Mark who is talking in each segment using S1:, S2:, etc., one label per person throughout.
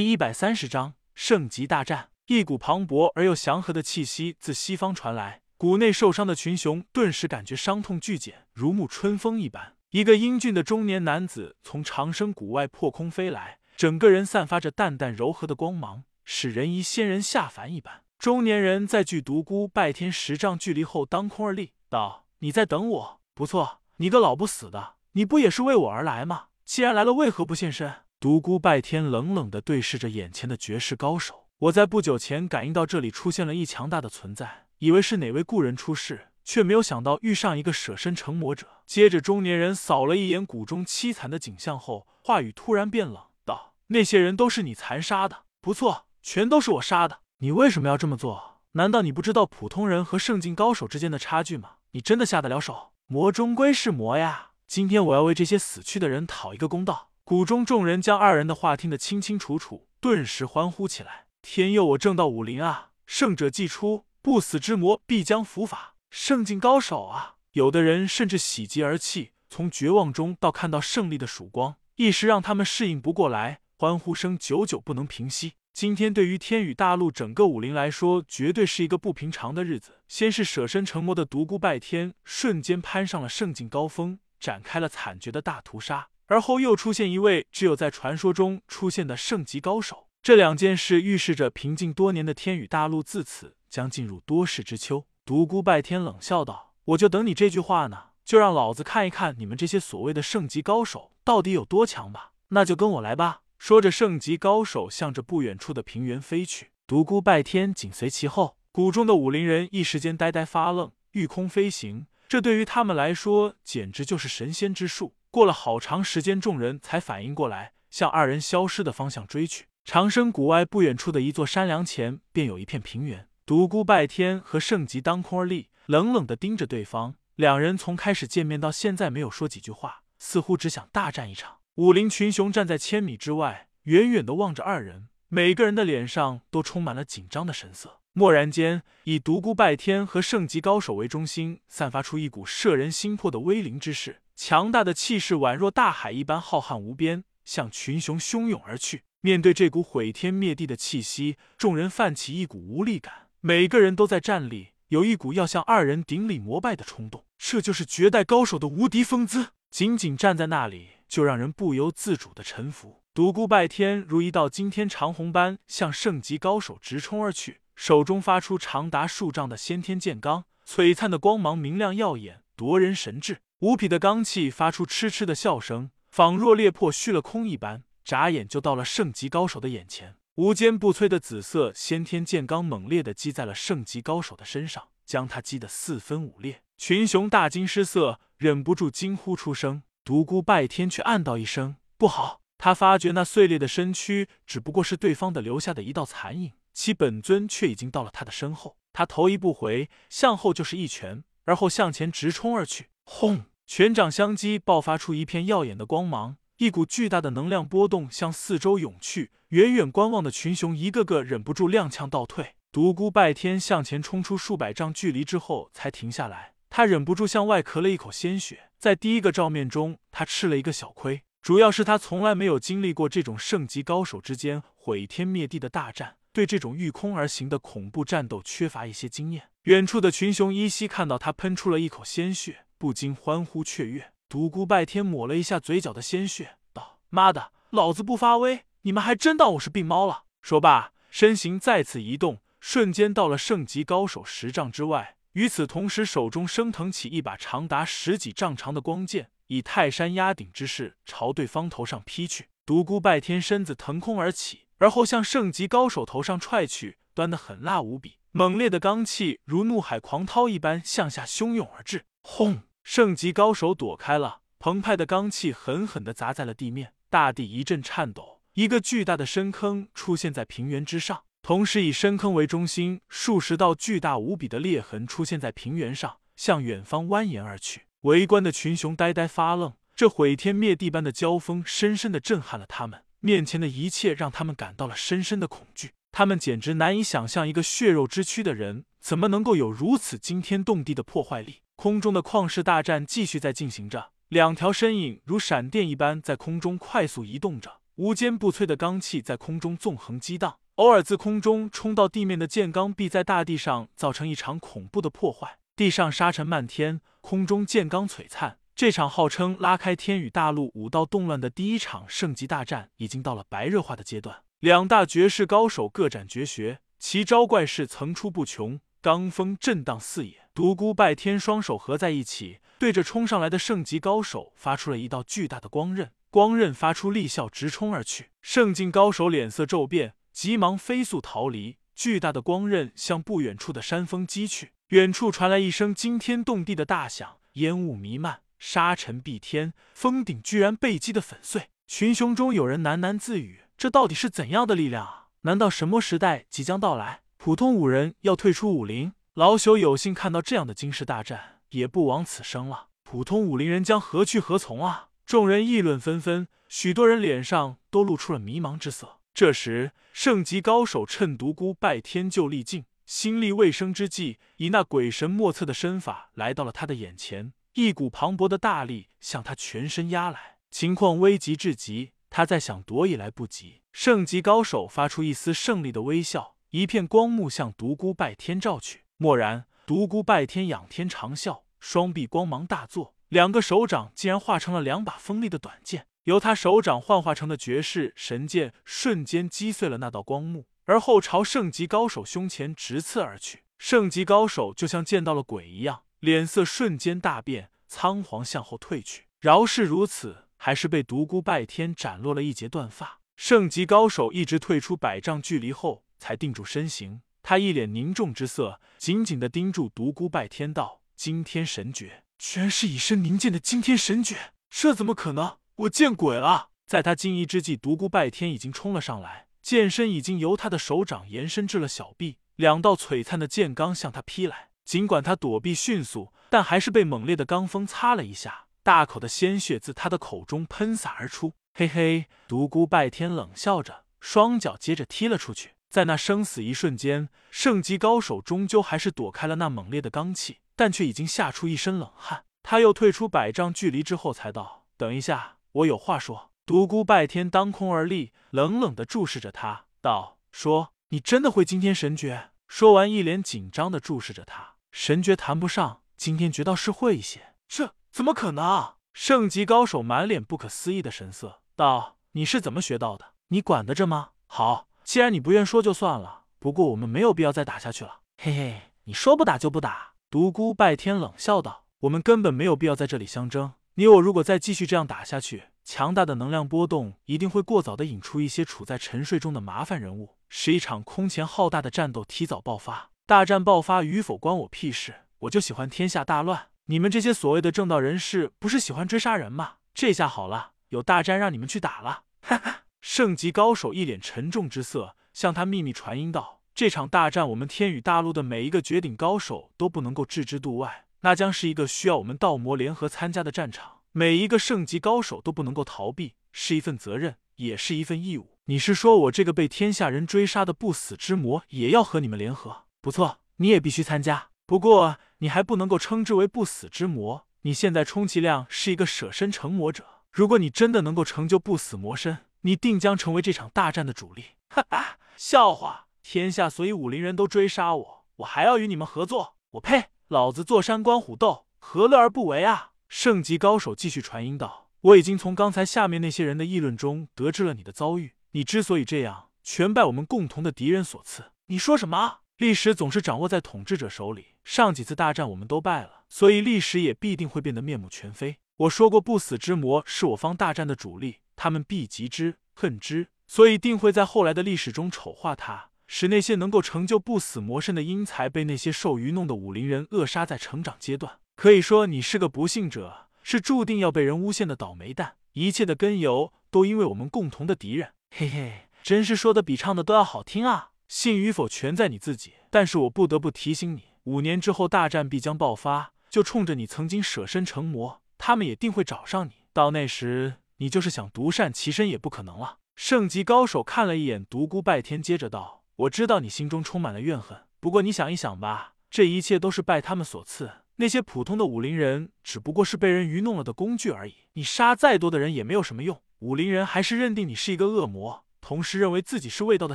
S1: 第一百三十章圣级大战。一股磅礴而又祥和的气息自西方传来，谷内受伤的群雄顿时感觉伤痛剧减，如沐春风一般。一个英俊的中年男子从长生谷外破空飞来，整个人散发着淡淡柔和的光芒，使人疑仙人下凡一般。中年人在距独孤拜天十丈距离后当空而立，道：“你在等我？不错，你个老不死的，你不也是为我而来吗？既然来了，为何不现身？”独孤拜天冷冷的对视着眼前的绝世高手。我在不久前感应到这里出现了一强大的存在，以为是哪位故人出世，却没有想到遇上一个舍身成魔者。接着，中年人扫了一眼谷中凄惨的景象后，话语突然变冷，道：“那些人都是你残杀的？不错，全都是我杀的。你为什么要这么做？难道你不知道普通人和圣境高手之间的差距吗？你真的下得了手？魔终归是魔呀！今天我要为这些死去的人讨一个公道。”谷中众人将二人的话听得清清楚楚，顿时欢呼起来。天佑我正道武林啊！胜者既出，不死之魔必将伏法。圣境高手啊！有的人甚至喜极而泣，从绝望中到看到胜利的曙光，一时让他们适应不过来，欢呼声久久不能平息。今天对于天宇大陆整个武林来说，绝对是一个不平常的日子。先是舍身成魔的独孤拜天，瞬间攀上了圣境高峰，展开了惨绝的大屠杀。而后又出现一位只有在传说中出现的圣级高手，这两件事预示着平静多年的天宇大陆自此将进入多事之秋。独孤拜天冷笑道：“我就等你这句话呢，就让老子看一看你们这些所谓的圣级高手到底有多强吧。那就跟我来吧。”说着，圣级高手向着不远处的平原飞去，独孤拜天紧随其后。谷中的武林人一时间呆呆发愣，御空飞行，这对于他们来说简直就是神仙之术。过了好长时间，众人才反应过来，向二人消失的方向追去。长生谷外不远处的一座山梁前，便有一片平原。独孤拜天和圣吉当空而立，冷冷的盯着对方。两人从开始见面到现在没有说几句话，似乎只想大战一场。武林群雄站在千米之外，远远的望着二人，每个人的脸上都充满了紧张的神色。蓦然间，以独孤拜天和圣级高手为中心，散发出一股摄人心魄的威灵之势。强大的气势宛若大海一般浩瀚无边，向群雄汹涌而去。面对这股毁天灭地的气息，众人泛起一股无力感，每个人都在站立，有一股要向二人顶礼膜拜的冲动。这就是绝代高手的无敌风姿，仅仅站在那里，就让人不由自主的臣服。独孤拜天如一道惊天长虹般向圣级高手直冲而去，手中发出长达数丈的先天剑罡，璀璨的光芒明亮耀眼，夺人神智。无匹的罡气发出嗤嗤的笑声，仿若裂破虚了空一般，眨眼就到了圣级高手的眼前。无坚不摧的紫色先天剑罡猛烈的击在了圣级高手的身上，将他击得四分五裂。群雄大惊失色，忍不住惊呼出声。独孤拜天却暗道一声不好，他发觉那碎裂的身躯只不过是对方的留下的一道残影，其本尊却已经到了他的身后。他头一步回，向后就是一拳，而后向前直冲而去，轰！拳掌相击，爆发出一片耀眼的光芒，一股巨大的能量波动向四周涌去。远远观望的群雄一个个忍不住踉跄倒退。独孤拜天向前冲出数百丈距离之后才停下来，他忍不住向外咳了一口鲜血。在第一个照面中，他吃了一个小亏，主要是他从来没有经历过这种圣级高手之间毁天灭地的大战，对这种御空而行的恐怖战斗缺乏一些经验。远处的群雄依稀看到他喷出了一口鲜血。不禁欢呼雀跃。独孤拜天抹了一下嘴角的鲜血，道：“妈的，老子不发威，你们还真当我是病猫了。”说罢，身形再次移动，瞬间到了圣级高手十丈之外。与此同时，手中升腾起一把长达十几丈长的光剑，以泰山压顶之势朝对方头上劈去。独孤拜天身子腾空而起，而后向圣级高手头上踹去，端得狠辣无比。猛烈的罡气如怒海狂涛一般向下汹涌而至，轰！圣级高手躲开了，澎湃的罡气狠狠地砸在了地面，大地一阵颤抖。一个巨大的深坑出现在平原之上，同时以深坑为中心，数十道巨大无比的裂痕出现在平原上，向远方蜿蜒而去。围观的群雄呆呆发愣，这毁天灭地般的交锋深深的震撼了他们，面前的一切让他们感到了深深的恐惧。他们简直难以想象，一个血肉之躯的人怎么能够有如此惊天动地的破坏力。空中的旷世大战继续在进行着，两条身影如闪电一般在空中快速移动着。无坚不摧的罡气在空中纵横激荡，偶尔自空中冲到地面的剑罡必在大地上造成一场恐怖的破坏，地上沙尘漫天，空中剑罡璀璨。这场号称拉开天宇大陆武道动乱的第一场圣级大战，已经到了白热化的阶段。两大绝世高手各展绝学，奇招怪式层出不穷，罡风震荡四野。独孤拜天双手合在一起，对着冲上来的圣级高手发出了一道巨大的光刃，光刃发出厉啸，直冲而去。圣境高手脸色骤变，急忙飞速逃离。巨大的光刃向不远处的山峰击去，远处传来一声惊天动地的大响，烟雾弥漫。沙尘蔽天，峰顶居然被击得粉碎。群雄中有人喃喃自语：“这到底是怎样的力量啊？难道神魔时代即将到来？普通武人要退出武林？”老朽有幸看到这样的惊世大战，也不枉此生了。普通武林人将何去何从啊？众人议论纷纷，许多人脸上都露出了迷茫之色。这时，圣级高手趁独孤拜天就力尽、心力未生之际，以那鬼神莫测的身法来到了他的眼前。一股磅礴的大力向他全身压来，情况危急至极，他再想躲也来不及。圣级高手发出一丝胜利的微笑，一片光幕向独孤拜天照去。蓦然，独孤拜天仰天长啸，双臂光芒大作，两个手掌竟然化成了两把锋利的短剑，由他手掌幻化成的绝世神剑瞬间击碎了那道光幕，而后朝圣级高手胸前直刺而去。圣级高手就像见到了鬼一样。脸色瞬间大变，仓皇向后退去。饶是如此，还是被独孤拜天斩落了一截断发。圣级高手一直退出百丈距离后，才定住身形。他一脸凝重之色，紧紧的盯住独孤拜天道：“惊天神诀，居然是以身凝剑的惊天神诀，这怎么可能？我见鬼了！”在他惊疑之际，独孤拜天已经冲了上来，剑身已经由他的手掌延伸至了小臂，两道璀璨的剑罡向他劈来。尽管他躲避迅速，但还是被猛烈的罡风擦了一下，大口的鲜血自他的口中喷洒而出。嘿嘿，独孤拜天冷笑着，双脚接着踢了出去。在那生死一瞬间，圣级高手终究还是躲开了那猛烈的罡气，但却已经吓出一身冷汗。他又退出百丈距离之后，才道：“等一下，我有话说。”独孤拜天当空而立，冷冷的注视着他，道：“说，你真的会惊天神诀？”说完，一脸紧张的注视着他。神诀谈不上，惊天绝倒是会一些。这怎么可能？圣级高手满脸不可思议的神色，道：“你是怎么学到的？你管得着吗？”好，既然你不愿说，就算了。不过我们没有必要再打下去了。嘿嘿，你说不打就不打。独孤拜天冷笑道：“我们根本没有必要在这里相争。你我如果再继续这样打下去，强大的能量波动一定会过早的引出一些处在沉睡中的麻烦人物，使一场空前浩大的战斗提早爆发。大战爆发与否关我屁事，我就喜欢天下大乱。你们这些所谓的正道人士，不是喜欢追杀人吗？这下好了，有大战让你们去打了。哈哈！圣级高手一脸沉重之色，向他秘密传音道：“这场大战，我们天宇大陆的每一个绝顶高手都不能够置之度外。”那将是一个需要我们道魔联合参加的战场，每一个圣级高手都不能够逃避，是一份责任，也是一份义务。你是说我这个被天下人追杀的不死之魔，也要和你们联合？不错，你也必须参加。不过你还不能够称之为不死之魔，你现在充其量是一个舍身成魔者。如果你真的能够成就不死魔身，你定将成为这场大战的主力。哈哈，笑话！天下所有武林人都追杀我，我还要与你们合作？我呸！老子坐山观虎斗，何乐而不为啊！圣级高手继续传音道：“我已经从刚才下面那些人的议论中得知了你的遭遇。你之所以这样，全拜我们共同的敌人所赐。”你说什么？历史总是掌握在统治者手里，上几次大战我们都败了，所以历史也必定会变得面目全非。我说过，不死之魔是我方大战的主力，他们必极之恨之，所以定会在后来的历史中丑化他。使那些能够成就不死魔身的英才被那些受愚弄的武林人扼杀在成长阶段。可以说你是个不幸者，是注定要被人诬陷的倒霉蛋。一切的根由都因为我们共同的敌人。嘿嘿，真是说的比唱的都要好听啊！信与否全在你自己。但是我不得不提醒你，五年之后大战必将爆发，就冲着你曾经舍身成魔，他们也定会找上你。到那时，你就是想独善其身也不可能了。圣级高手看了一眼独孤拜天，接着道。我知道你心中充满了怨恨，不过你想一想吧，这一切都是拜他们所赐。那些普通的武林人只不过是被人愚弄了的工具而已。你杀再多的人也没有什么用，武林人还是认定你是一个恶魔，同时认为自己是卫道的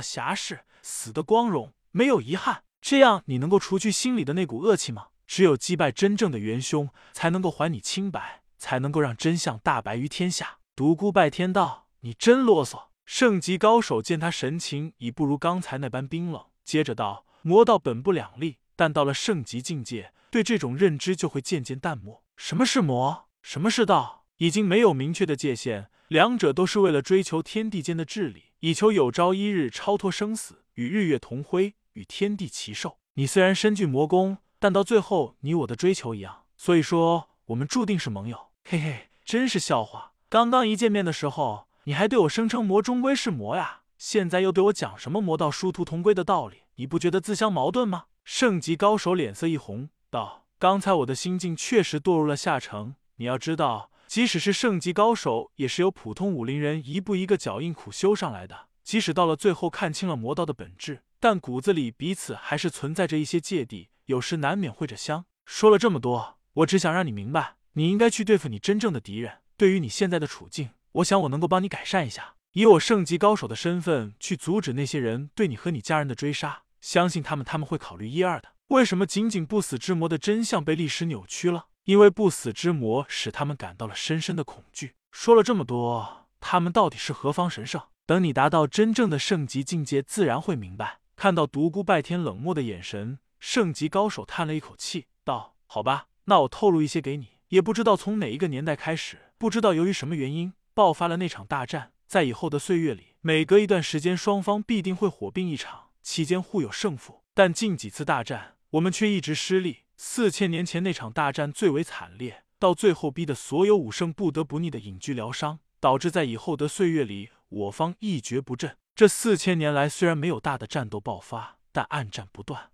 S1: 侠士，死的光荣，没有遗憾。这样你能够除去心里的那股恶气吗？只有击败真正的元凶，才能够还你清白，才能够让真相大白于天下。独孤拜天道：“你真啰嗦。”圣级高手见他神情已不如刚才那般冰冷，接着道：“魔道本不两立，但到了圣级境界，对这种认知就会渐渐淡漠。什么是魔？什么是道？已经没有明确的界限，两者都是为了追求天地间的治理，以求有朝一日超脱生死，与日月同辉，与天地齐寿。你虽然身具魔功，但到最后，你我的追求一样，所以说我们注定是盟友。嘿嘿，真是笑话！刚刚一见面的时候。”你还对我声称魔终归是魔呀，现在又对我讲什么魔道殊途同归的道理？你不觉得自相矛盾吗？圣级高手脸色一红，道：“刚才我的心境确实堕入了下乘。你要知道，即使是圣级高手，也是由普通武林人一步一个脚印苦修上来的。即使到了最后看清了魔道的本质，但骨子里彼此还是存在着一些芥蒂，有时难免会着香。说了这么多，我只想让你明白，你应该去对付你真正的敌人。对于你现在的处境。”我想我能够帮你改善一下，以我圣级高手的身份去阻止那些人对你和你家人的追杀。相信他们他们会考虑一二的。为什么仅仅不死之魔的真相被历史扭曲了？因为不死之魔使他们感到了深深的恐惧。说了这么多，他们到底是何方神圣？等你达到真正的圣级境界，自然会明白。看到独孤拜天冷漠的眼神，圣级高手叹了一口气，道：“好吧，那我透露一些给你。也不知道从哪一个年代开始，不知道由于什么原因。”爆发了那场大战，在以后的岁月里，每隔一段时间，双方必定会火并一场，期间互有胜负。但近几次大战，我们却一直失利。四千年前那场大战最为惨烈，到最后逼得所有武圣不得不逆的隐居疗伤，导致在以后的岁月里，我方一蹶不振。这四千年来，虽然没有大的战斗爆发，但暗战不断。